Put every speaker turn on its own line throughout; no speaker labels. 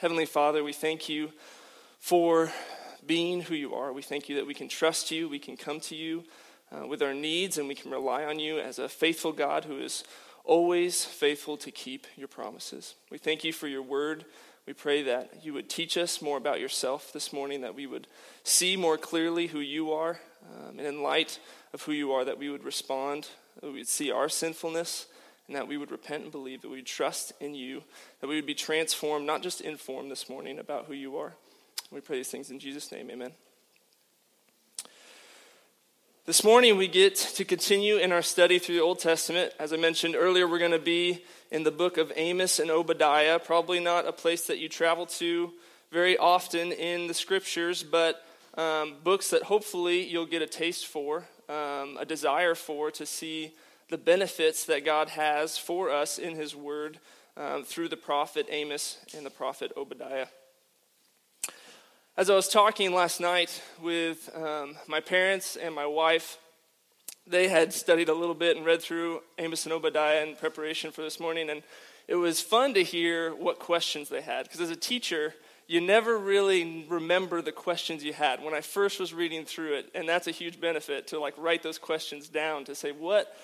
Heavenly Father, we thank you for being who you are. We thank you that we can trust you, we can come to you uh, with our needs, and we can rely on you as a faithful God who is always faithful to keep your promises. We thank you for your word. We pray that you would teach us more about yourself this morning, that we would see more clearly who you are, um, and in light of who you are, that we would respond, we would see our sinfulness and that we would repent and believe, that we would trust in you, that we would be transformed, not just informed this morning about who you are. We pray these things in Jesus' name. Amen. This morning, we get to continue in our study through the Old Testament. As I mentioned earlier, we're going to be in the book of Amos and Obadiah. Probably not a place that you travel to very often in the scriptures, but um, books that hopefully you'll get a taste for, um, a desire for, to see the benefits that God has for us in His Word um, through the prophet Amos and the prophet Obadiah. As I was talking last night with um, my parents and my wife, they had studied a little bit and read through Amos and Obadiah in preparation for this morning, and it was fun to hear what questions they had. Because as a teacher, you never really remember the questions you had when I first was reading through it, and that's a huge benefit to like write those questions down to say what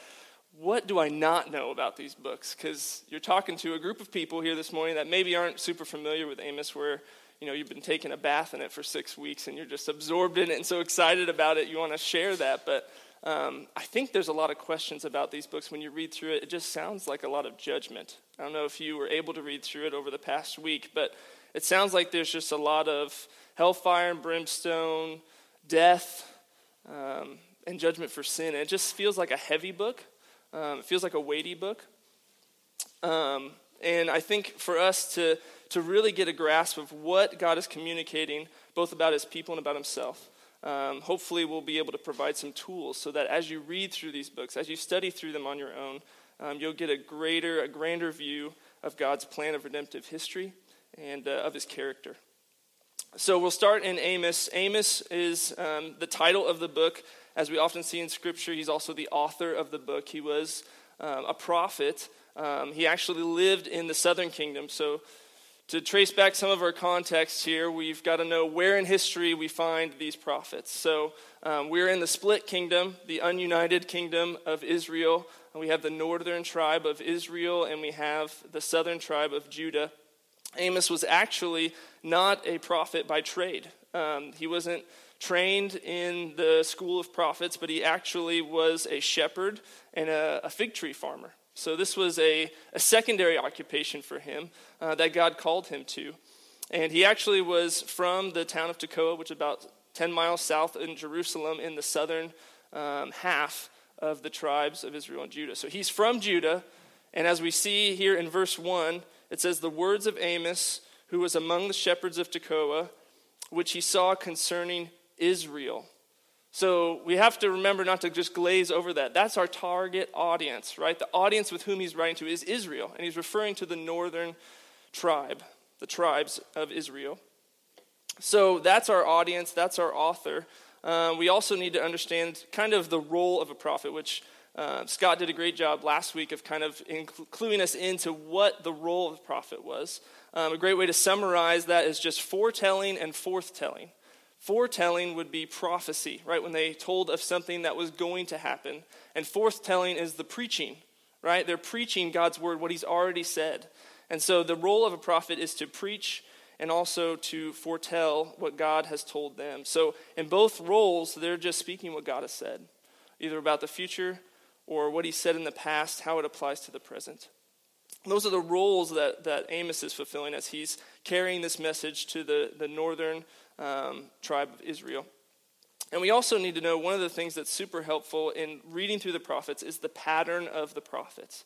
what do I not know about these books? Because you're talking to a group of people here this morning that maybe aren't super familiar with Amos, where you know you've been taking a bath in it for six weeks and you're just absorbed in it and so excited about it, you want to share that. But um, I think there's a lot of questions about these books when you read through it. It just sounds like a lot of judgment. I don't know if you were able to read through it over the past week, but it sounds like there's just a lot of hellfire and brimstone, death, um, and judgment for sin. it just feels like a heavy book. Um, it feels like a weighty book. Um, and I think for us to, to really get a grasp of what God is communicating, both about his people and about himself, um, hopefully we'll be able to provide some tools so that as you read through these books, as you study through them on your own, um, you'll get a greater, a grander view of God's plan of redemptive history and uh, of his character. So we'll start in Amos. Amos is um, the title of the book. As we often see in Scripture, he's also the author of the book. He was um, a prophet. Um, he actually lived in the southern kingdom. So, to trace back some of our context here, we've got to know where in history we find these prophets. So, um, we're in the split kingdom, the ununited kingdom of Israel. We have the northern tribe of Israel, and we have the southern tribe of Judah. Amos was actually not a prophet by trade. Um, he wasn't trained in the school of prophets, but he actually was a shepherd and a, a fig tree farmer. So this was a, a secondary occupation for him uh, that God called him to. And he actually was from the town of Tekoa, which is about 10 miles south in Jerusalem in the southern um, half of the tribes of Israel and Judah. So he's from Judah. And as we see here in verse 1, it says, The words of Amos, who was among the shepherds of Tekoa, which he saw concerning Israel. So we have to remember not to just glaze over that. That's our target audience, right? The audience with whom he's writing to is Israel, and he's referring to the northern tribe, the tribes of Israel. So that's our audience, that's our author. Uh, we also need to understand kind of the role of a prophet, which uh, Scott did a great job last week of kind of cluing us into what the role of the prophet was. Um, a great way to summarize that is just foretelling and forthtelling. Foretelling would be prophecy, right? When they told of something that was going to happen. And forthtelling is the preaching, right? They're preaching God's word, what he's already said. And so the role of a prophet is to preach and also to foretell what God has told them. So in both roles, they're just speaking what God has said, either about the future or what he said in the past, how it applies to the present. Those are the roles that, that Amos is fulfilling as he's carrying this message to the, the northern um, tribe of Israel. And we also need to know one of the things that's super helpful in reading through the prophets is the pattern of the prophets.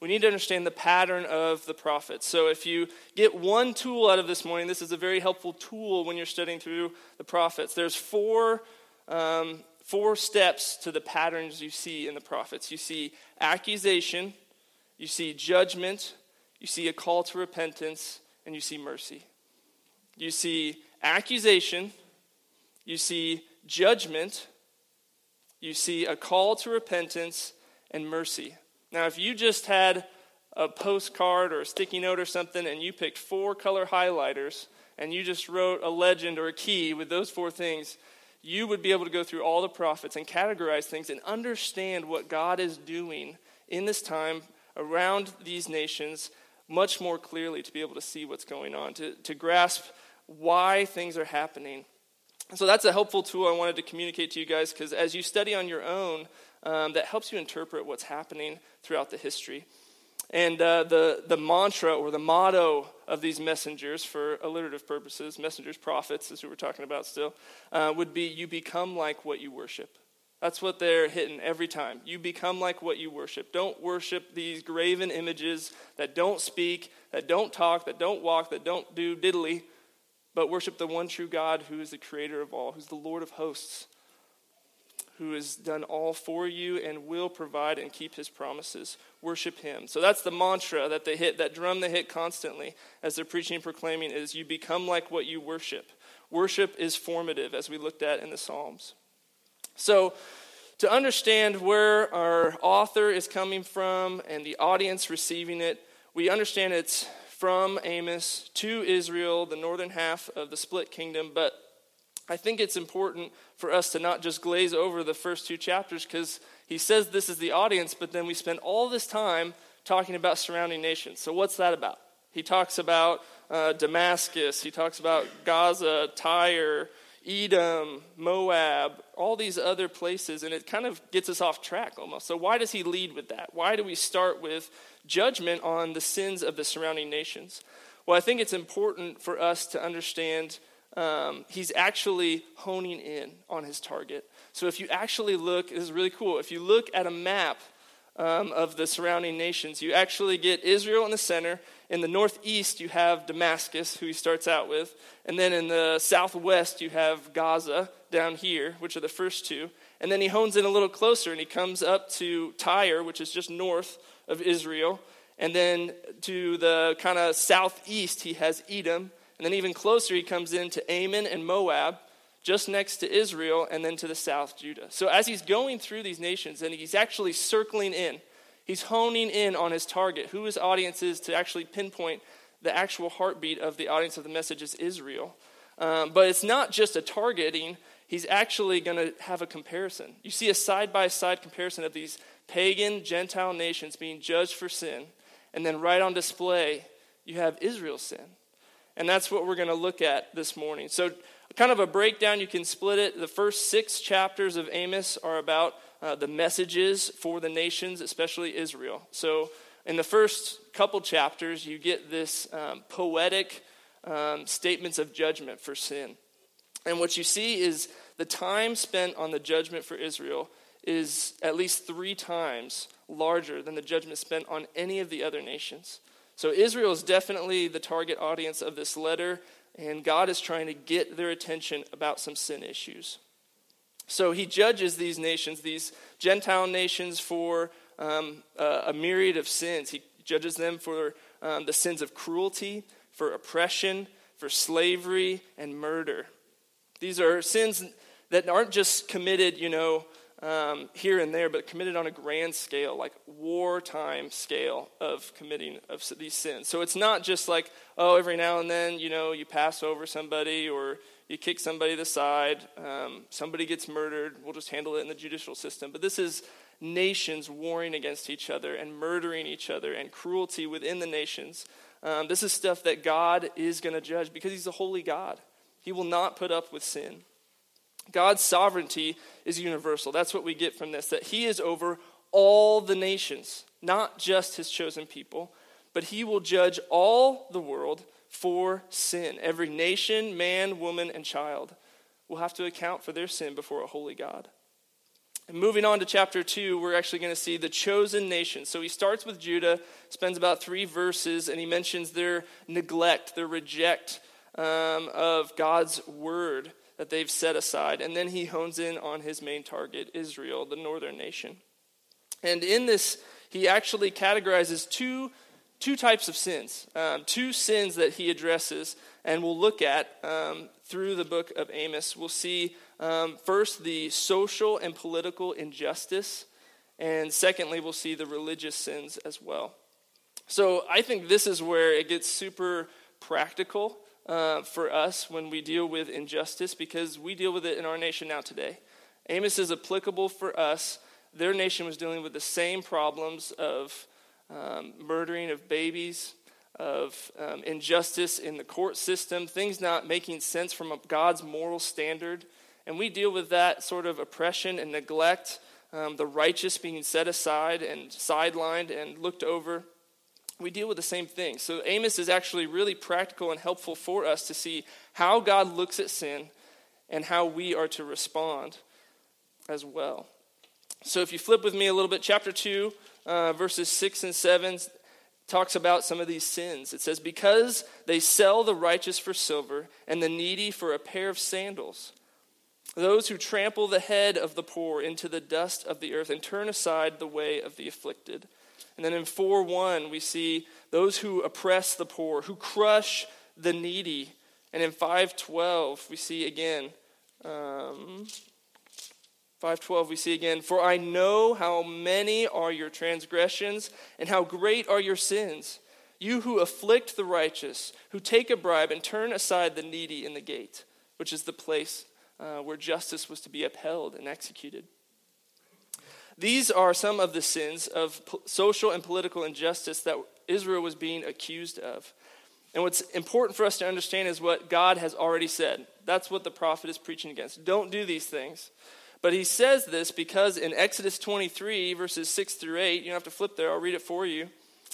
We need to understand the pattern of the prophets. So, if you get one tool out of this morning, this is a very helpful tool when you're studying through the prophets. There's four, um, four steps to the patterns you see in the prophets. You see accusation, you see judgment, you see a call to repentance, and you see mercy. You see accusation, you see judgment, you see a call to repentance and mercy. Now, if you just had a postcard or a sticky note or something and you picked four color highlighters and you just wrote a legend or a key with those four things, you would be able to go through all the prophets and categorize things and understand what God is doing in this time around these nations much more clearly to be able to see what's going on, to, to grasp why things are happening. So that's a helpful tool I wanted to communicate to you guys because as you study on your own, um, that helps you interpret what's happening throughout the history. And uh, the, the mantra or the motto of these messengers for alliterative purposes, messengers, prophets, as we were talking about still, uh, would be you become like what you worship. That's what they're hitting every time. You become like what you worship. Don't worship these graven images that don't speak, that don't talk, that don't walk, that don't do diddly, but worship the one true God who is the creator of all, who's the Lord of hosts, who has done all for you and will provide and keep his promises. Worship him. So that's the mantra that they hit, that drum they hit constantly as they're preaching and proclaiming is you become like what you worship. Worship is formative, as we looked at in the Psalms. So, to understand where our author is coming from and the audience receiving it, we understand it's from Amos to Israel, the northern half of the split kingdom. But I think it's important for us to not just glaze over the first two chapters because he says this is the audience, but then we spend all this time talking about surrounding nations. So, what's that about? He talks about uh, Damascus, he talks about Gaza, Tyre, Edom, Moab, all these other places, and it kind of gets us off track almost. So, why does he lead with that? Why do we start with judgment on the sins of the surrounding nations? Well, I think it's important for us to understand um, he's actually honing in on his target. So, if you actually look, this is really cool. If you look at a map um, of the surrounding nations, you actually get Israel in the center, in the northeast, you have Damascus, who he starts out with. And then in the southwest, you have Gaza down here, which are the first two. And then he hones in a little closer and he comes up to Tyre, which is just north of Israel. And then to the kind of southeast, he has Edom. And then even closer, he comes into Ammon and Moab, just next to Israel, and then to the south, Judah. So as he's going through these nations, and he's actually circling in, He's honing in on his target, who his audience is, to actually pinpoint the actual heartbeat of the audience of the message is Israel. Um, but it's not just a targeting, he's actually going to have a comparison. You see a side by side comparison of these pagan Gentile nations being judged for sin, and then right on display, you have Israel's sin. And that's what we're going to look at this morning. So, kind of a breakdown, you can split it. The first six chapters of Amos are about uh, the messages for the nations, especially Israel. So, in the first couple chapters, you get this um, poetic um, statements of judgment for sin. And what you see is the time spent on the judgment for Israel is at least three times larger than the judgment spent on any of the other nations. So Israel is definitely the target audience of this letter, and God is trying to get their attention about some sin issues. So he judges these nations, these Gentile nations, for um, a, a, myriad of sins. He judges them for um, the sins of cruelty, for oppression, for slavery, and murder. These are sins that aren't just committed, you know, um, here and there, but committed on a grand scale, like wartime scale of committing of these sins. So it's not just like, oh, every now and then, you know, you pass over somebody or you kick somebody to the side, um, somebody gets murdered, we'll just handle it in the judicial system. But this is nations warring against each other and murdering each other and cruelty within the nations. Um, this is stuff that God is going to judge because He's a holy God. He will not put up with sin. God's sovereignty is universal. That's what we get from this, that He is over all the nations, not just His chosen people, but He will judge all the world for sin. Every nation, man, woman, and child will have to account for their sin before a holy God. And moving on to chapter 2, we're actually going to see the chosen nation. So he starts with Judah, spends about three verses, and he mentions their neglect, their reject um, of God's word that they've set aside. And then he hones in on his main target, Israel, the northern nation. And in this, he actually categorizes two two types of sins, um, two sins that he addresses, and we'll look at um, through the book of Amos. We'll see um, first the social and political injustice, and secondly, we'll see the religious sins as well. So I think this is where it gets super practical uh, for us when we deal with injustice because we deal with it in our nation now today. Amos is applicable for us. Their nation was dealing with the same problems of um, murdering of babies, of um, injustice in the court system, things not making sense from God's moral standard. And we deal with that sort of oppression and neglect, um, the righteous being set aside and sidelined and looked over. We deal with the same thing. So Amos is actually really practical and helpful for us to see how God looks at sin and how we are to respond as well. So if you flip with me a little bit, chapter 2, uh, verses 6 and 7 talks about some of these sins. It says, Because they sell the righteous for silver and the needy for a pair of sandals, those who trample the head of the poor into the dust of the earth and turn aside the way of the afflicted. And then in 4 1, we see those who oppress the poor, who crush the needy. And in 512, we see again, um, 512 we see again for i know how many are your transgressions and how great are your sins. You who afflict the righteous who take a bribe and turn aside the needy in the gate which is the place uh, where justice was to be upheld and executed. These are some of the sins of social and political injustice that israel was being accused of. And what's important for us to understand is what god has already said. That's what the prophet is preaching against. Don't do these things but he says this because in Exodus 23, verses 6 through 8, you don't have to flip there, I'll read it for you.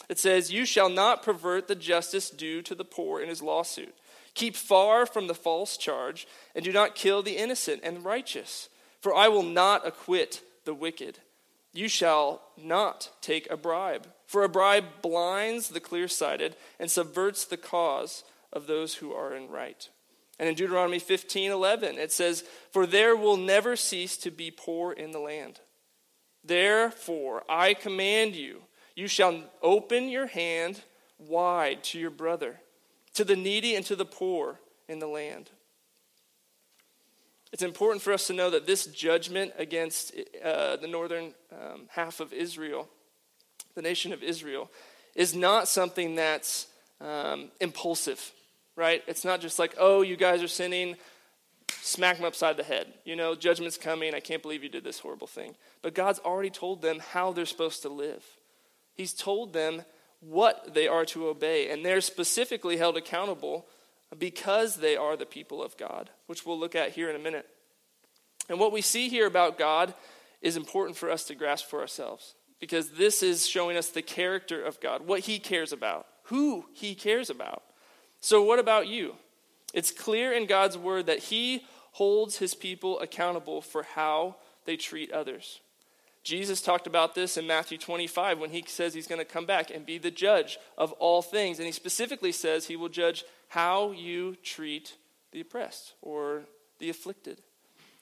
It says, You shall not pervert the justice due to the poor in his lawsuit. Keep far from the false charge, and do not kill the innocent and righteous, for I will not acquit the wicked. You shall not take a bribe, for a bribe blinds the clear sighted and subverts the cause of those who are in right. And in Deuteronomy 15 11, it says, For there will never cease to be poor in the land. Therefore, I command you, you shall open your hand wide to your brother, to the needy and to the poor in the land. It's important for us to know that this judgment against uh, the northern um, half of Israel, the nation of Israel, is not something that's um, impulsive right? It's not just like, oh, you guys are sinning, smack them upside the head. You know, judgment's coming. I can't believe you did this horrible thing. But God's already told them how they're supposed to live. He's told them what they are to obey, and they're specifically held accountable because they are the people of God, which we'll look at here in a minute. And what we see here about God is important for us to grasp for ourselves because this is showing us the character of God, what He cares about, who He cares about. So, what about you? It's clear in God's word that He holds His people accountable for how they treat others. Jesus talked about this in Matthew 25 when he says he's going to come back and be the judge of all things. And he specifically says he will judge how you treat the oppressed or the afflicted.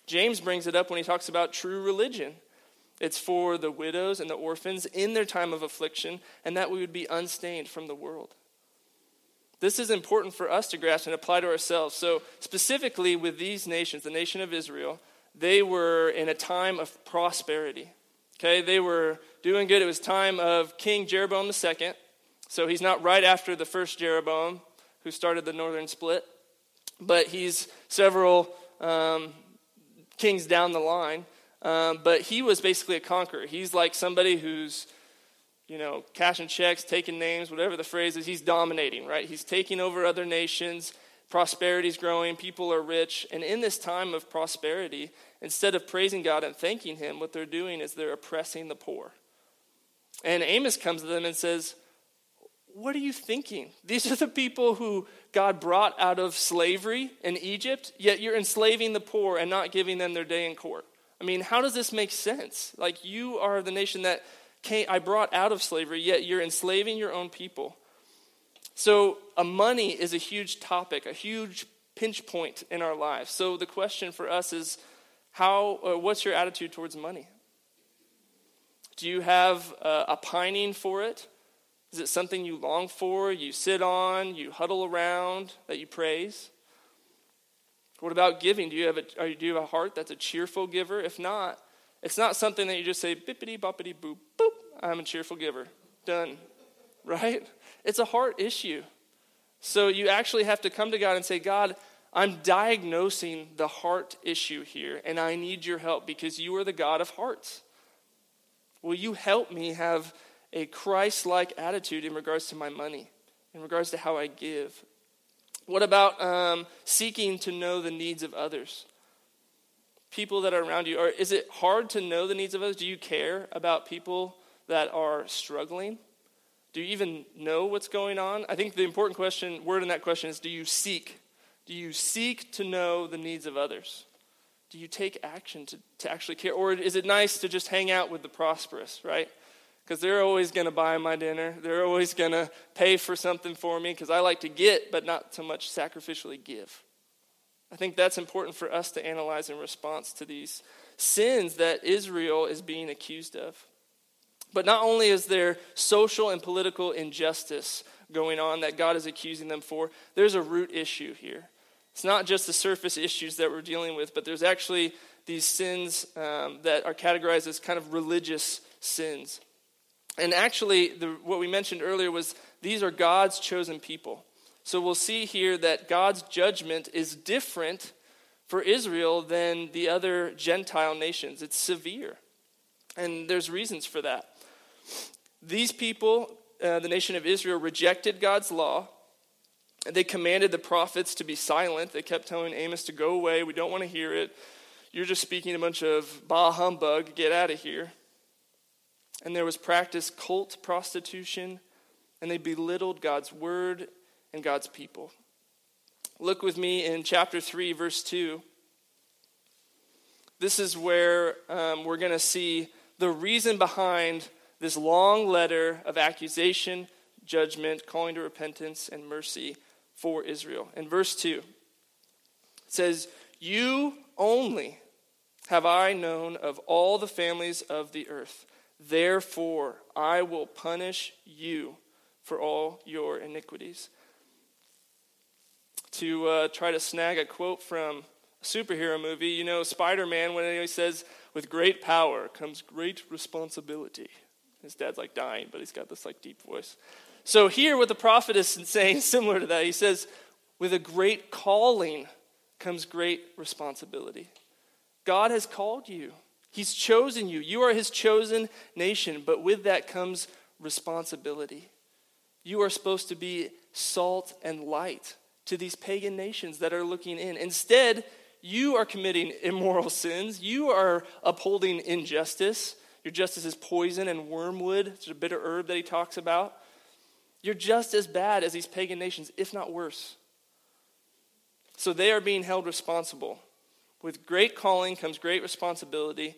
James brings it up when he talks about true religion. It's for the widows and the orphans in their time of affliction, and that we would be unstained from the world. This is important for us to grasp and apply to ourselves. So, specifically with these nations, the nation of Israel, they were in a time of prosperity. Okay, they were doing good. It was time of King Jeroboam II. So he's not right after the first Jeroboam, who started the northern split, but he's several um, kings down the line. Um, but he was basically a conqueror. He's like somebody who's you know, cashing checks, taking names, whatever the phrase is, he's dominating, right? He's taking over other nations. Prosperity's growing, people are rich. And in this time of prosperity, instead of praising God and thanking Him, what they're doing is they're oppressing the poor. And Amos comes to them and says, What are you thinking? These are the people who God brought out of slavery in Egypt, yet you're enslaving the poor and not giving them their day in court. I mean, how does this make sense? Like, you are the nation that came, I brought out of slavery, yet you're enslaving your own people. So, money is a huge topic, a huge pinch point in our lives. So, the question for us is how, uh, what's your attitude towards money? Do you have a, a pining for it? Is it something you long for, you sit on, you huddle around, that you praise? What about giving? Do you have a, do you have a heart that's a cheerful giver? If not, it's not something that you just say, bippity boppity boop, boop, I'm a cheerful giver. Done. right? It's a heart issue. So you actually have to come to God and say, God, I'm diagnosing the heart issue here, and I need your help because you are the God of hearts. Will you help me have a Christ like attitude in regards to my money, in regards to how I give? What about um, seeking to know the needs of others? People that are around you. Or is it hard to know the needs of others? Do you care about people that are struggling? Do you even know what's going on? I think the important question, word in that question is do you seek? Do you seek to know the needs of others? Do you take action to, to actually care? Or is it nice to just hang out with the prosperous, right? Because they're always going to buy my dinner. They're always going to pay for something for me because I like to get, but not so much sacrificially give. I think that's important for us to analyze in response to these sins that Israel is being accused of. But not only is there social and political injustice going on that God is accusing them for, there's a root issue here. It's not just the surface issues that we're dealing with, but there's actually these sins um, that are categorized as kind of religious sins. And actually, the, what we mentioned earlier was these are God's chosen people. So we'll see here that God's judgment is different for Israel than the other Gentile nations. It's severe. And there's reasons for that. These people, uh, the nation of Israel, rejected God's law. They commanded the prophets to be silent. They kept telling Amos to go away. We don't want to hear it. You're just speaking a bunch of bah humbug. Get out of here. And there was practiced cult prostitution, and they belittled God's word and God's people. Look with me in chapter 3, verse 2. This is where um, we're going to see the reason behind this long letter of accusation, judgment, calling to repentance, and mercy for Israel. In verse 2, it says, You only have I known of all the families of the earth. Therefore, I will punish you for all your iniquities. To uh, try to snag a quote from a superhero movie, you know, Spider Man, when he says, With great power comes great responsibility. His dad's like dying, but he's got this like deep voice. So here, what the prophet is saying, similar to that, he says, with a great calling comes great responsibility. God has called you. He's chosen you. You are his chosen nation, but with that comes responsibility. You are supposed to be salt and light to these pagan nations that are looking in. Instead, you are committing immoral sins. You are upholding injustice. Your justice is poison and wormwood. It's a bitter herb that he talks about. You're just as bad as these pagan nations, if not worse. So they are being held responsible. With great calling comes great responsibility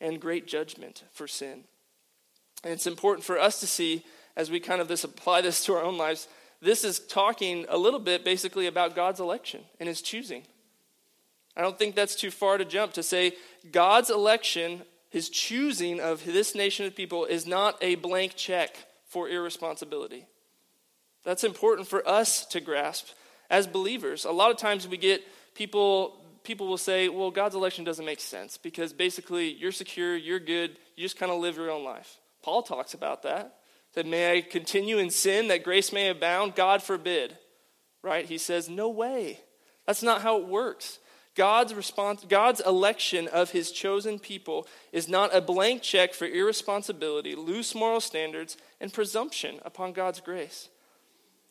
and great judgment for sin. And it's important for us to see as we kind of this apply this to our own lives. This is talking a little bit basically about God's election and his choosing. I don't think that's too far to jump to say God's election his choosing of this nation of people is not a blank check for irresponsibility. That's important for us to grasp as believers. A lot of times we get people people will say, "Well, God's election doesn't make sense because basically you're secure, you're good, you just kind of live your own life." Paul talks about that. That may I continue in sin that grace may abound? God forbid. Right? He says, "No way. That's not how it works." God's response, God's election of his chosen people is not a blank check for irresponsibility, loose moral standards, and presumption upon God's grace.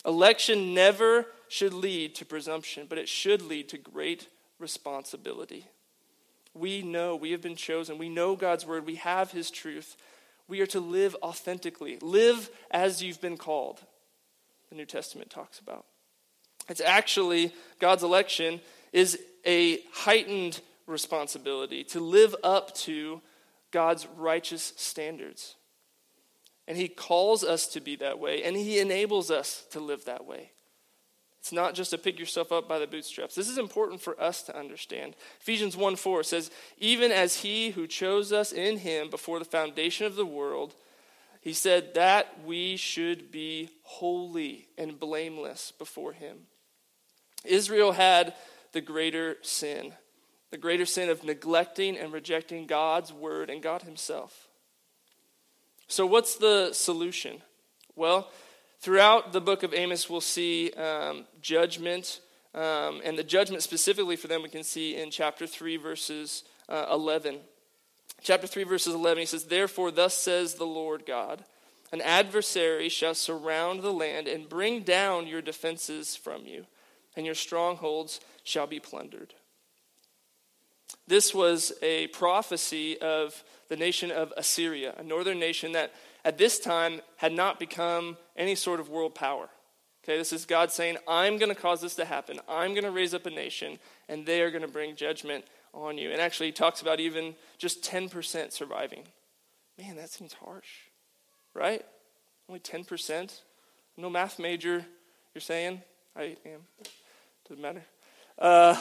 Election never should lead to presumption, but it should lead to great responsibility. We know we have been chosen. We know God's word. We have his truth. We are to live authentically. Live as you've been called, the New Testament talks about. It's actually God's election is a heightened responsibility to live up to God's righteous standards. And He calls us to be that way, and He enables us to live that way. It's not just to pick yourself up by the bootstraps. This is important for us to understand. Ephesians 1 4 says, Even as He who chose us in Him before the foundation of the world, He said that we should be holy and blameless before Him. Israel had the greater sin the greater sin of neglecting and rejecting God's word and God Himself. So, what's the solution? Well, throughout the book of Amos, we'll see um, judgment, um, and the judgment specifically for them we can see in chapter 3, verses uh, 11. Chapter 3, verses 11, he says, Therefore, thus says the Lord God, an adversary shall surround the land and bring down your defenses from you, and your strongholds shall be plundered. This was a prophecy of the nation of Assyria, a northern nation that at this time had not become any sort of world power. Okay, this is God saying, I'm going to cause this to happen. I'm going to raise up a nation, and they are going to bring judgment on you. And actually, he talks about even just 10% surviving. Man, that seems harsh, right? Only 10%? No math major, you're saying? I am. Doesn't matter. Uh,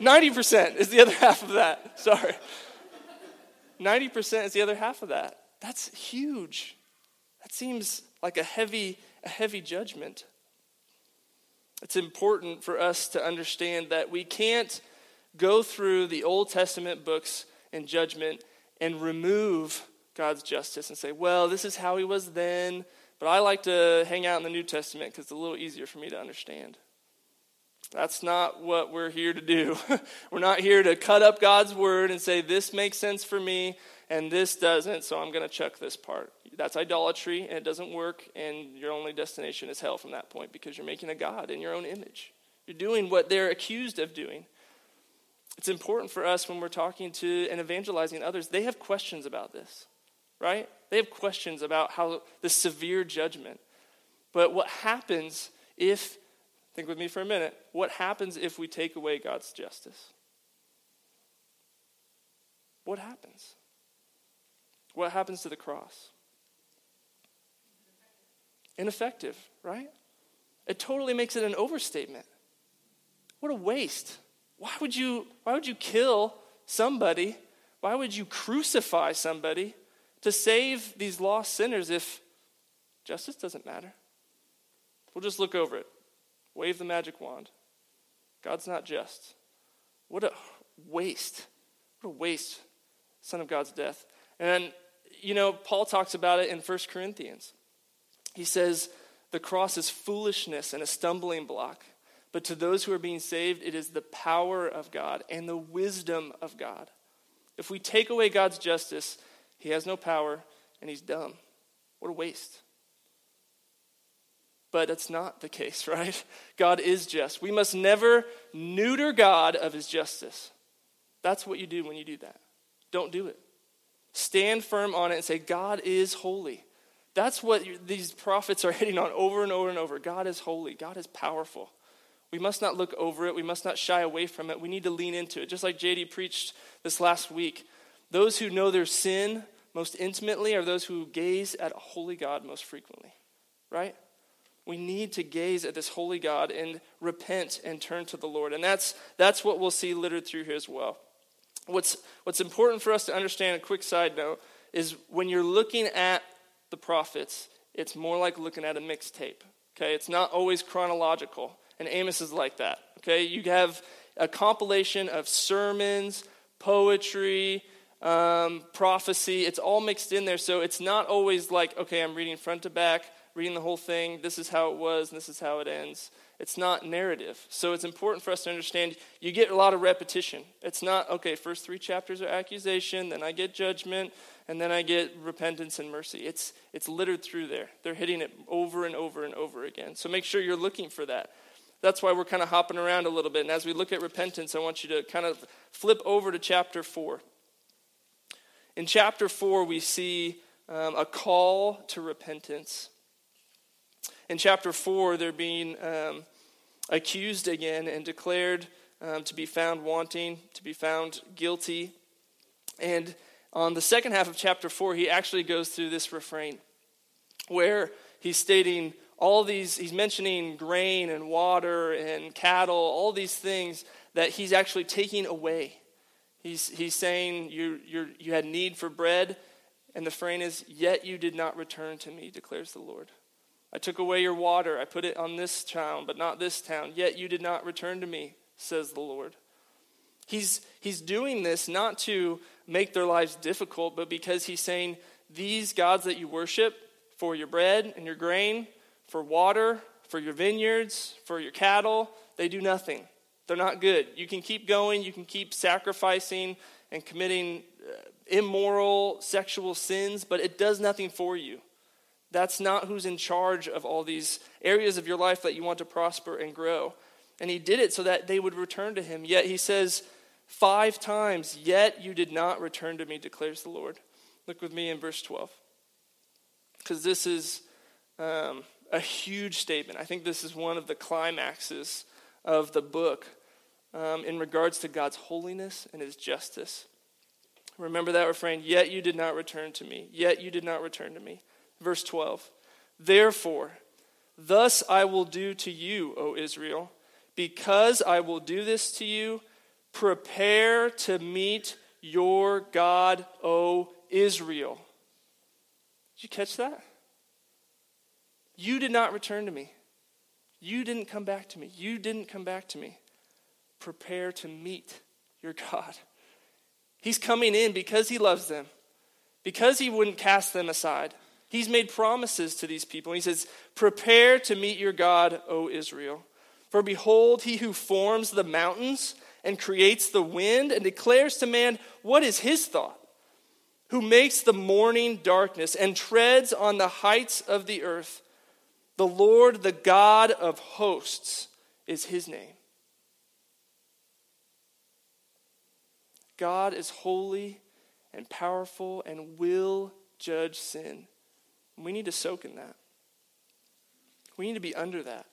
90% is the other half of that. Sorry. 90% is the other half of that. That's huge. That seems like a heavy, a heavy judgment. It's important for us to understand that we can't go through the Old Testament books and judgment and remove God's justice and say, well, this is how he was then, but I like to hang out in the New Testament because it's a little easier for me to understand. That's not what we're here to do. we're not here to cut up God's word and say, this makes sense for me and this doesn't, so I'm going to chuck this part. That's idolatry and it doesn't work, and your only destination is hell from that point because you're making a God in your own image. You're doing what they're accused of doing. It's important for us when we're talking to and evangelizing others, they have questions about this, right? They have questions about how the severe judgment. But what happens if Think with me for a minute. What happens if we take away God's justice? What happens? What happens to the cross? Ineffective, right? It totally makes it an overstatement. What a waste. Why would you why would you kill somebody? Why would you crucify somebody to save these lost sinners if justice doesn't matter? We'll just look over it. Wave the magic wand. God's not just. What a waste. What a waste. Son of God's death. And, you know, Paul talks about it in 1 Corinthians. He says, the cross is foolishness and a stumbling block. But to those who are being saved, it is the power of God and the wisdom of God. If we take away God's justice, he has no power and he's dumb. What a waste. But that's not the case, right? God is just. We must never neuter God of his justice. That's what you do when you do that. Don't do it. Stand firm on it and say, God is holy. That's what these prophets are hitting on over and over and over. God is holy, God is powerful. We must not look over it. We must not shy away from it. We need to lean into it. Just like JD preached this last week. Those who know their sin most intimately are those who gaze at a holy God most frequently, right? We need to gaze at this holy God and repent and turn to the Lord. And that's, that's what we'll see littered through here as well. What's, what's important for us to understand, a quick side note, is when you're looking at the prophets, it's more like looking at a mixtape. Okay, it's not always chronological. And Amos is like that. Okay, you have a compilation of sermons, poetry, um, prophecy. It's all mixed in there. So it's not always like, okay, I'm reading front to back reading the whole thing, this is how it was, and this is how it ends. It's not narrative. So it's important for us to understand you get a lot of repetition. It's not, okay, first three chapters are accusation, then I get judgment, and then I get repentance and mercy. It's, it's littered through there. They're hitting it over and over and over again. So make sure you're looking for that. That's why we're kind of hopping around a little bit. And as we look at repentance, I want you to kind of flip over to chapter 4. In chapter 4, we see um, a call to repentance. In chapter 4, they're being um, accused again and declared um, to be found wanting, to be found guilty. And on the second half of chapter 4, he actually goes through this refrain where he's stating all these, he's mentioning grain and water and cattle, all these things that he's actually taking away. He's, he's saying you you you had need for bread, and the refrain is, Yet you did not return to me, declares the Lord. I took away your water. I put it on this town, but not this town. Yet you did not return to me, says the Lord. He's, he's doing this not to make their lives difficult, but because he's saying, These gods that you worship for your bread and your grain, for water, for your vineyards, for your cattle. They do nothing. They're not good. You can keep going, you can keep sacrificing and committing uh, immoral sexual sins, but it does nothing for you. That's not who's in charge of all these areas of your life that you want to prosper and grow. And he did it so that they would return to him. Yet he says five times, Yet you did not return to me, declares the Lord. Look with me in verse 12. Because this is um, a huge statement. I think this is one of the climaxes of the book um, in regards to God's holiness and his justice. Remember that refrain, Yet you did not return to me. Yet you did not return to me. Verse 12. Therefore, thus I will do to you, O Israel because I will do this to you, prepare to meet your God, O Israel. Did you catch that? You did not return to me. You didn't come back to me. You didn't come back to me. Prepare to meet your God. He's coming in because he loves them, because he wouldn't cast them aside. He's made promises to these people. He says, Prepare to meet your God, O Israel. For behold, he who forms the mountains and creates the wind and declares to man what is his thought, who makes the morning darkness and treads on the heights of the earth. The Lord, the God of hosts, is his name. God is holy and powerful and will judge sin. We need to soak in that. We need to be under that.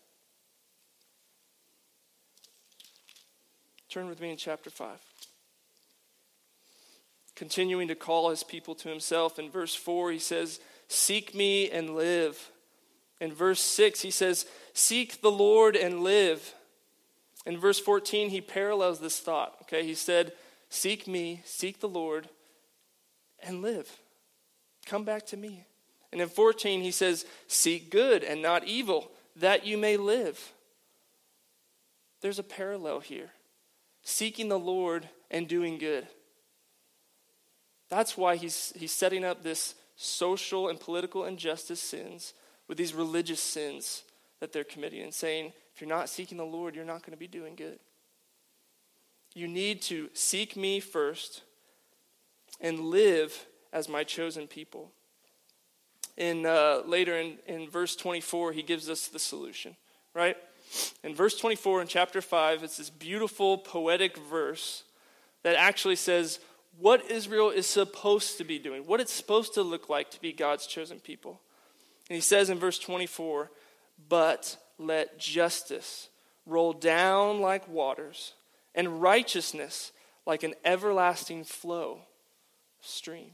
Turn with me in chapter 5. Continuing to call his people to himself. In verse 4, he says, Seek me and live. In verse 6, he says, Seek the Lord and live. In verse 14, he parallels this thought. Okay, he said, Seek me, seek the Lord, and live. Come back to me. And in 14, he says, Seek good and not evil, that you may live. There's a parallel here seeking the Lord and doing good. That's why he's, he's setting up this social and political injustice sins with these religious sins that they're committing and saying, if you're not seeking the Lord, you're not going to be doing good. You need to seek me first and live as my chosen people. In, uh, later in, in verse 24, he gives us the solution, right? In verse 24 in chapter 5, it's this beautiful poetic verse that actually says what Israel is supposed to be doing, what it's supposed to look like to be God's chosen people. And he says in verse 24, But let justice roll down like waters, and righteousness like an everlasting flow stream.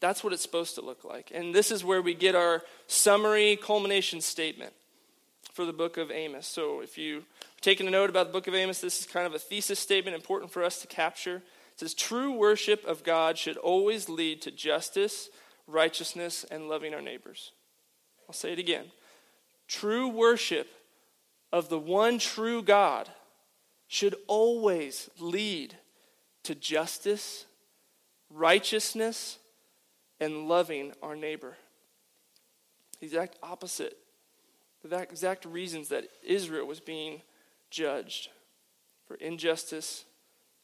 That's what it's supposed to look like. And this is where we get our summary culmination statement for the book of Amos. So if you taking a note about the book of Amos, this is kind of a thesis statement important for us to capture. It says, True worship of God should always lead to justice, righteousness, and loving our neighbors. I'll say it again. True worship of the one true God should always lead to justice, righteousness, and loving our neighbor. The exact opposite, the exact reasons that Israel was being judged for injustice,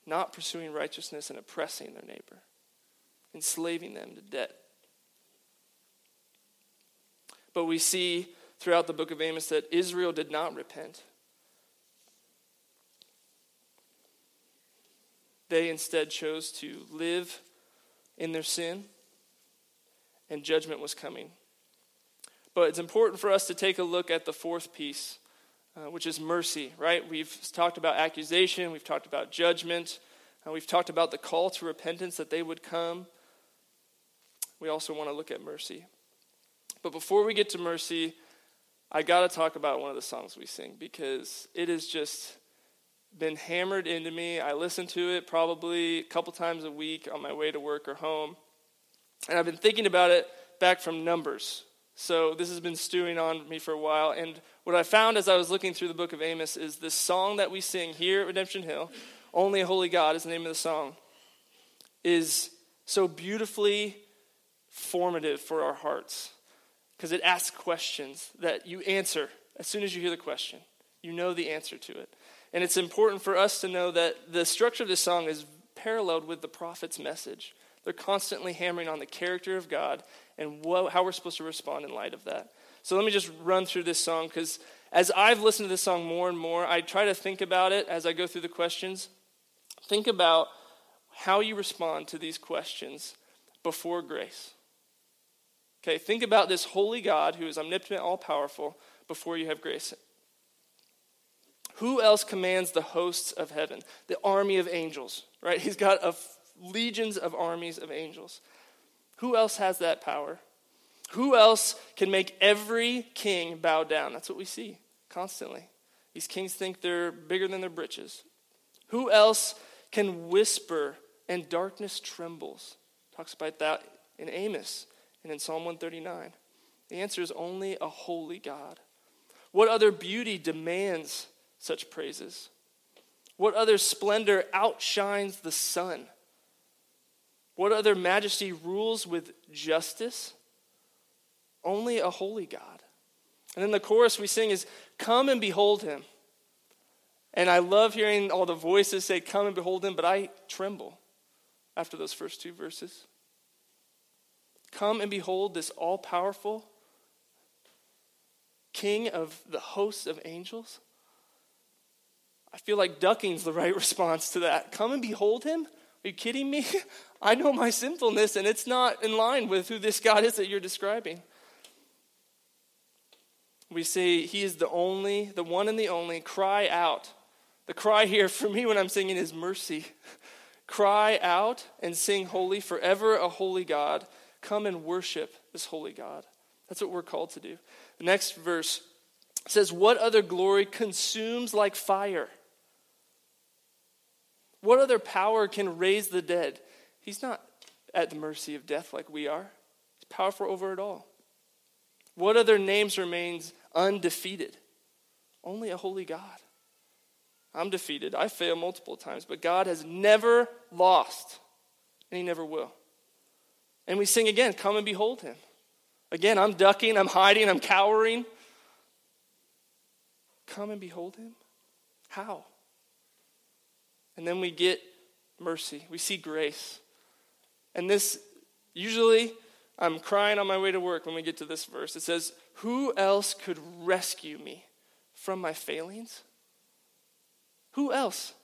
not pursuing righteousness, and oppressing their neighbor, enslaving them to debt. But we see throughout the book of Amos that Israel did not repent. They instead chose to live in their sin and judgment was coming. But it's important for us to take a look at the fourth piece, uh, which is mercy, right? We've talked about accusation, we've talked about judgment, we've talked about the call to repentance that they would come. We also want to look at mercy. But before we get to mercy, I got to talk about one of the songs we sing because it has just been hammered into me. I listen to it probably a couple times a week on my way to work or home. And I've been thinking about it back from Numbers. So this has been stewing on me for a while. And what I found as I was looking through the book of Amos is this song that we sing here at Redemption Hill, Only a Holy God is the name of the song, is so beautifully formative for our hearts because it asks questions that you answer as soon as you hear the question. You know the answer to it. And it's important for us to know that the structure of this song is paralleled with the prophet's message. They're constantly hammering on the character of God and what, how we're supposed to respond in light of that. So let me just run through this song because as I've listened to this song more and more, I try to think about it as I go through the questions. Think about how you respond to these questions before grace. Okay, think about this holy God who is omnipotent, all powerful, before you have grace. Who else commands the hosts of heaven? The army of angels, right? He's got a legions of armies of angels. Who else has that power? Who else can make every king bow down? That's what we see constantly. These kings think they're bigger than their britches. Who else can whisper and darkness trembles? Talks about that in Amos and in Psalm 139. The answer is only a holy God. What other beauty demands such praises? What other splendor outshines the sun? What other majesty rules with justice? Only a holy God. And then the chorus we sing is, Come and behold him. And I love hearing all the voices say, Come and behold him, but I tremble after those first two verses. Come and behold this all powerful King of the hosts of angels. I feel like ducking's the right response to that. Come and behold him? Are you kidding me? I know my sinfulness, and it's not in line with who this God is that you're describing. We say, He is the only, the one and the only. Cry out. The cry here for me when I'm singing is mercy. Cry out and sing holy, forever a holy God. Come and worship this holy God. That's what we're called to do. The next verse says, What other glory consumes like fire? What other power can raise the dead? He's not at the mercy of death like we are. He's powerful over it all. What other names remains undefeated? Only a holy God. I'm defeated. I fail multiple times, but God has never lost, and He never will. And we sing again, Come and behold Him. Again, I'm ducking, I'm hiding, I'm cowering. Come and behold Him. How? And then we get mercy. We see grace. And this, usually, I'm crying on my way to work when we get to this verse. It says, Who else could rescue me from my failings? Who else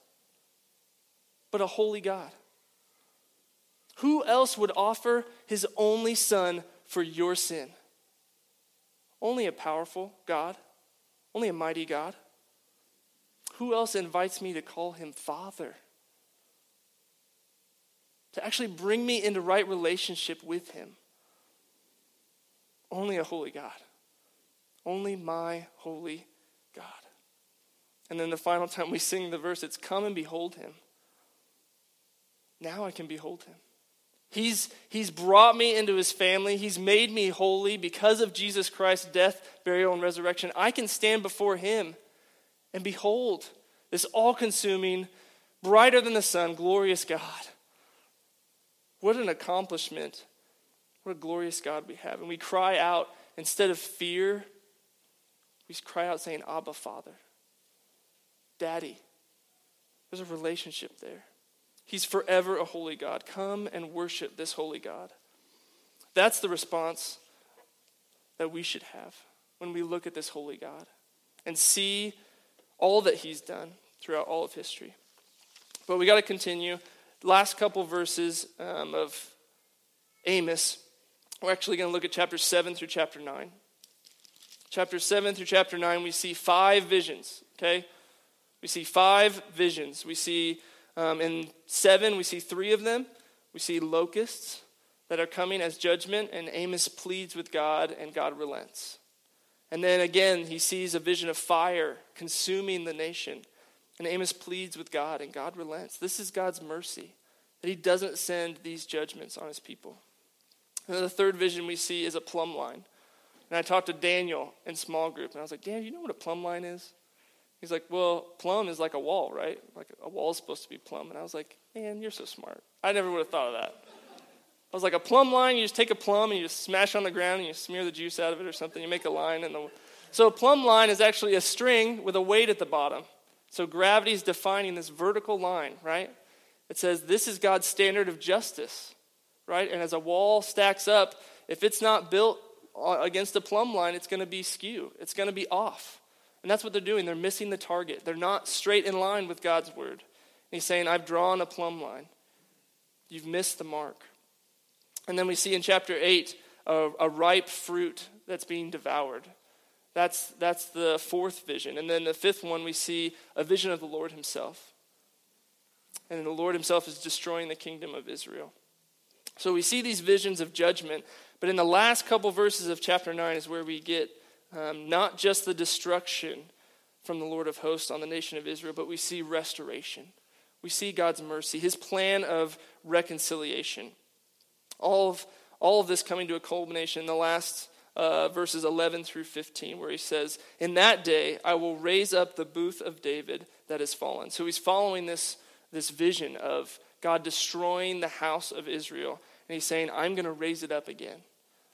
but a holy God? Who else would offer his only son for your sin? Only a powerful God, only a mighty God. Who else invites me to call him Father? To actually bring me into right relationship with him. Only a holy God. Only my holy God. And then the final time we sing the verse, it's come and behold him. Now I can behold him. He's, he's brought me into his family. He's made me holy because of Jesus Christ's death, burial, and resurrection. I can stand before him and behold this all consuming, brighter than the sun, glorious God. What an accomplishment. What a glorious God we have. And we cry out, instead of fear, we cry out saying, Abba, Father, Daddy. There's a relationship there. He's forever a holy God. Come and worship this holy God. That's the response that we should have when we look at this holy God and see all that he's done throughout all of history. But we got to continue. Last couple verses um, of Amos. We're actually going to look at chapter 7 through chapter 9. Chapter 7 through chapter 9, we see five visions, okay? We see five visions. We see um, in 7, we see three of them. We see locusts that are coming as judgment, and Amos pleads with God, and God relents. And then again, he sees a vision of fire consuming the nation. And Amos pleads with God, and God relents. This is God's mercy that he doesn't send these judgments on his people. And then the third vision we see is a plumb line. And I talked to Daniel in small group, and I was like, Dan, you know what a plumb line is? He's like, Well, plumb is like a wall, right? Like a wall is supposed to be plumb. And I was like, Man, you're so smart. I never would have thought of that. I was like, a plumb line, you just take a plum and you just smash on the ground and you smear the juice out of it or something. You make a line. And the... So a plumb line is actually a string with a weight at the bottom. So gravity is defining this vertical line, right? It says this is God's standard of justice, right? And as a wall stacks up, if it's not built against a plumb line, it's going to be skew. It's going to be off. And that's what they're doing. They're missing the target. They're not straight in line with God's word. And he's saying, I've drawn a plumb line. You've missed the mark. And then we see in chapter 8 a, a ripe fruit that's being devoured. That's, that's the fourth vision. And then the fifth one, we see a vision of the Lord Himself. And the Lord Himself is destroying the kingdom of Israel. So we see these visions of judgment, but in the last couple verses of chapter 9 is where we get um, not just the destruction from the Lord of hosts on the nation of Israel, but we see restoration. We see God's mercy, His plan of reconciliation. All of, all of this coming to a culmination in the last uh, verses 11 through 15, where he says, In that day I will raise up the booth of David that has fallen. So he's following this, this vision of God destroying the house of Israel. And he's saying, I'm going to raise it up again.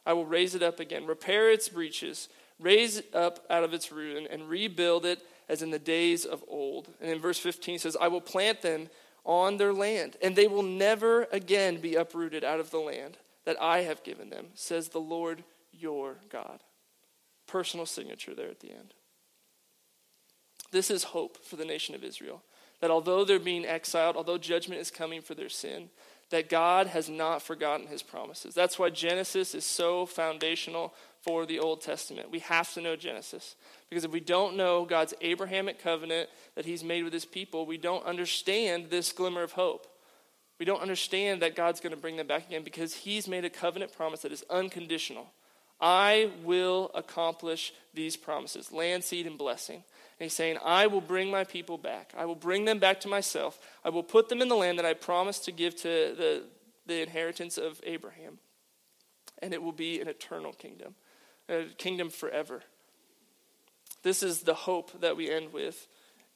I will raise it up again, repair its breaches, raise it up out of its ruin, and rebuild it as in the days of old. And in verse 15 says, I will plant them on their land, and they will never again be uprooted out of the land that I have given them, says the Lord your God. Personal signature there at the end. This is hope for the nation of Israel. That although they're being exiled, although judgment is coming for their sin, that God has not forgotten his promises. That's why Genesis is so foundational for the Old Testament. We have to know Genesis. Because if we don't know God's Abrahamic covenant that he's made with his people, we don't understand this glimmer of hope. We don't understand that God's going to bring them back again because he's made a covenant promise that is unconditional. I will accomplish these promises land, seed, and blessing. And he's saying, I will bring my people back. I will bring them back to myself. I will put them in the land that I promised to give to the, the inheritance of Abraham. And it will be an eternal kingdom, a kingdom forever. This is the hope that we end with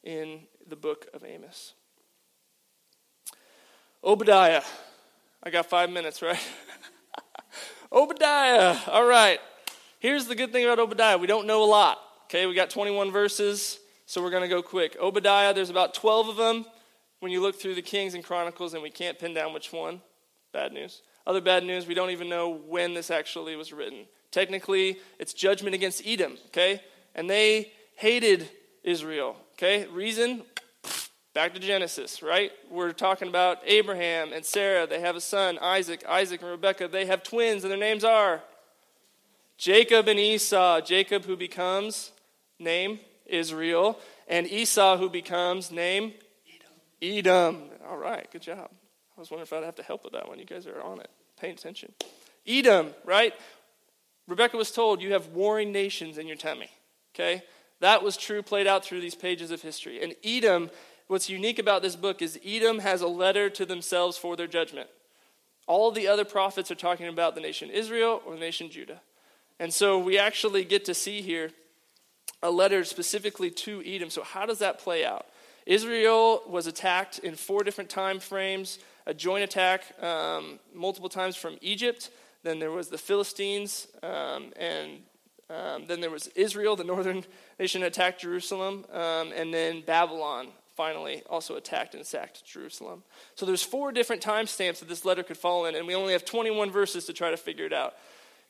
in the book of Amos. Obadiah. I got five minutes, right? Obadiah. All right. Here's the good thing about Obadiah we don't know a lot. Okay, we got 21 verses, so we're going to go quick. Obadiah, there's about 12 of them when you look through the Kings and Chronicles, and we can't pin down which one. Bad news. Other bad news, we don't even know when this actually was written. Technically, it's judgment against Edom, okay? And they hated Israel, okay? Reason, Back to Genesis, right? We're talking about Abraham and Sarah. They have a son, Isaac. Isaac and Rebekah, they have twins, and their names are Jacob and Esau. Jacob, who becomes name Israel, and Esau, who becomes name Edom. Edom. All right, good job. I was wondering if I'd have to help with that one. You guys are on it, paying attention. Edom, right? Rebecca was told you have warring nations in your tummy. Okay? That was true, played out through these pages of history. And Edom what's unique about this book is Edom has a letter to themselves for their judgment. All the other prophets are talking about the nation Israel or the nation Judah. And so we actually get to see here a letter specifically to Edom. So, how does that play out? Israel was attacked in four different time frames a joint attack um, multiple times from Egypt. Then there was the Philistines, um, and um, then there was Israel, the northern nation attacked Jerusalem, um, and then Babylon finally also attacked and sacked Jerusalem. So there's four different timestamps that this letter could fall in, and we only have 21 verses to try to figure it out.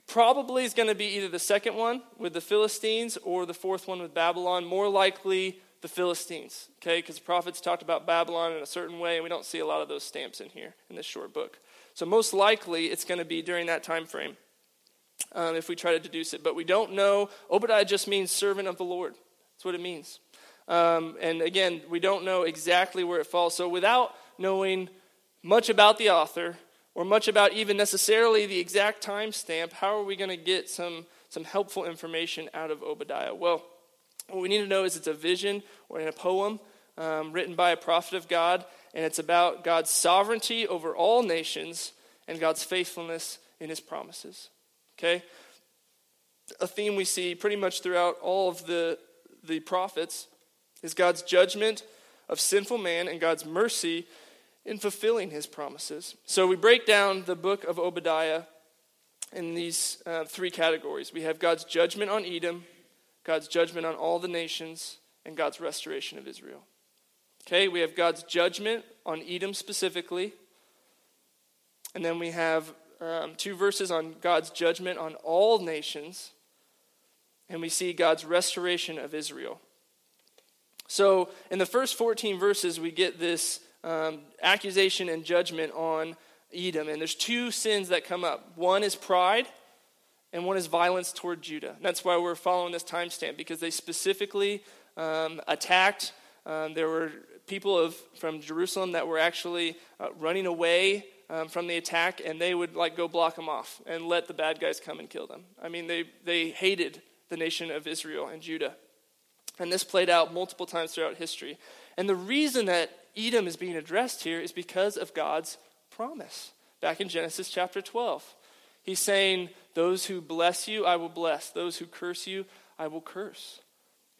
Probably is going to be either the second one with the Philistines or the fourth one with Babylon. More likely the Philistines, okay? Because the prophets talked about Babylon in a certain way, and we don't see a lot of those stamps in here in this short book. So most likely it's going to be during that time frame um, if we try to deduce it. But we don't know. Obadiah just means servant of the Lord. That's what it means. Um, and again, we don't know exactly where it falls. So without knowing much about the author or much about even necessarily the exact timestamp, how are we going to get some, some helpful information out of Obadiah? Well, what we need to know is it's a vision or in a poem um, written by a prophet of God, and it's about God's sovereignty over all nations and God's faithfulness in his promises. Okay? A theme we see pretty much throughout all of the, the prophets is God's judgment of sinful man and God's mercy in fulfilling his promises. So we break down the book of Obadiah in these uh, three categories. We have God's judgment on Edom, God's judgment on all the nations, and God's restoration of Israel. Okay, we have God's judgment on Edom specifically. And then we have um, two verses on God's judgment on all nations. And we see God's restoration of Israel. So, in the first 14 verses, we get this um, accusation and judgment on Edom. And there's two sins that come up one is pride, and one is violence toward Judah. And that's why we're following this timestamp, because they specifically um, attacked. Um, there were people of, from Jerusalem that were actually uh, running away um, from the attack, and they would like go block them off and let the bad guys come and kill them. I mean, they, they hated the nation of Israel and Judah. And this played out multiple times throughout history. And the reason that Edom is being addressed here is because of God's promise. Back in Genesis chapter 12, he's saying, Those who bless you, I will bless. Those who curse you, I will curse.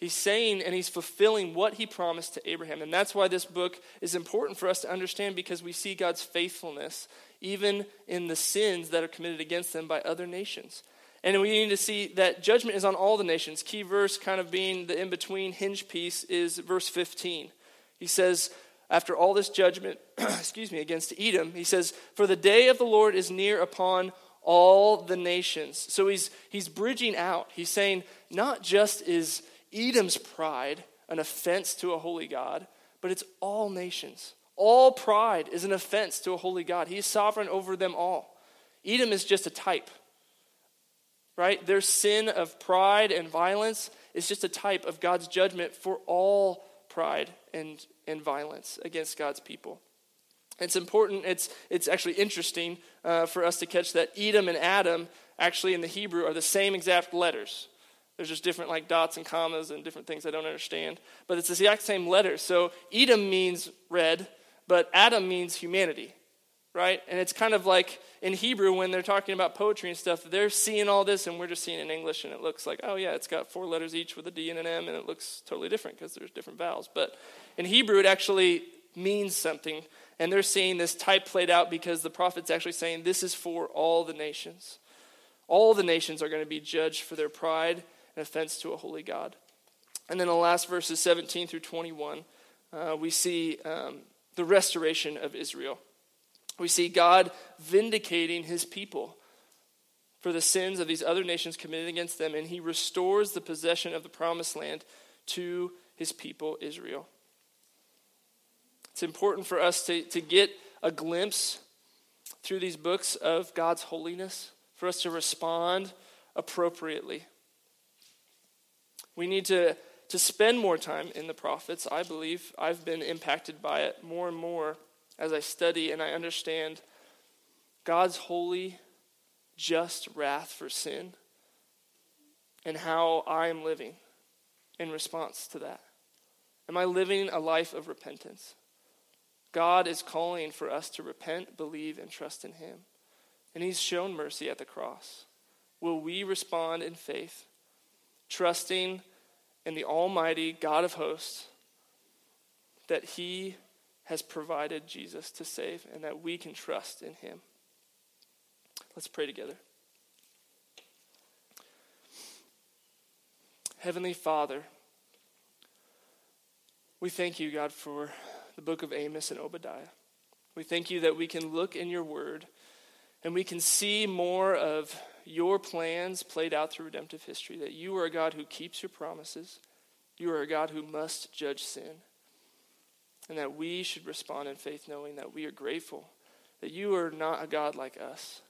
He's saying and he's fulfilling what he promised to Abraham. And that's why this book is important for us to understand because we see God's faithfulness even in the sins that are committed against them by other nations. And we need to see that judgment is on all the nations. Key verse, kind of being the in between hinge piece, is verse 15. He says, after all this judgment, excuse me, against Edom, he says, For the day of the Lord is near upon all the nations. So he's, he's bridging out. He's saying, not just is Edom's pride an offense to a holy God, but it's all nations. All pride is an offense to a holy God. He is sovereign over them all. Edom is just a type, right? Their sin of pride and violence is just a type of God's judgment for all pride and, and violence against God's people. It's important, it's, it's actually interesting uh, for us to catch that Edom and Adam actually in the Hebrew are the same exact letters. There's just different like dots and commas and different things I don't understand. But it's the exact same letter. So Edom means red, but Adam means humanity, right? And it's kind of like in Hebrew when they're talking about poetry and stuff, they're seeing all this and we're just seeing in English and it looks like, oh yeah, it's got four letters each with a D and an M and it looks totally different because there's different vowels. But in Hebrew, it actually means something. And they're seeing this type played out because the prophet's actually saying this is for all the nations. All the nations are going to be judged for their pride and offense to a holy God. And then the last verses 17 through 21, uh, we see um, the restoration of Israel. We see God vindicating his people for the sins of these other nations committed against them, and he restores the possession of the promised land to his people, Israel. It's important for us to, to get a glimpse through these books of God's holiness, for us to respond appropriately. We need to, to spend more time in the prophets. I believe I've been impacted by it more and more as I study and I understand God's holy, just wrath for sin and how I am living in response to that. Am I living a life of repentance? God is calling for us to repent, believe, and trust in Him. And He's shown mercy at the cross. Will we respond in faith? trusting in the Almighty God of hosts that He has provided Jesus to save and that we can trust in Him. Let's pray together. Heavenly Father, we thank you, God, for the book of Amos and Obadiah. We thank you that we can look in your word and we can see more of your plans played out through redemptive history, that you are a God who keeps your promises, you are a God who must judge sin, and that we should respond in faith knowing that we are grateful that you are not a God like us,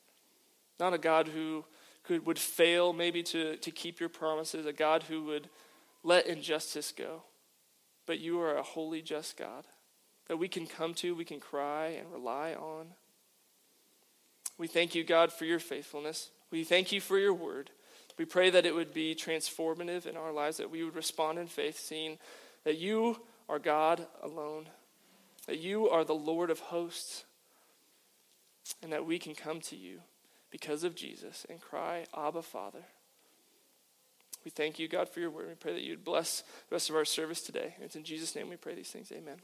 not a God who could, would fail maybe to, to keep your promises, a God who would let injustice go, but you are a holy, just God that we can come to, we can cry and rely on. We thank you, God, for your faithfulness. We thank you for your word. We pray that it would be transformative in our lives, that we would respond in faith, seeing that you are God alone, that you are the Lord of hosts, and that we can come to you because of Jesus and cry, Abba, Father. We thank you, God, for your word. We pray that you would bless the rest of our service today. And it's in Jesus' name we pray these things. Amen.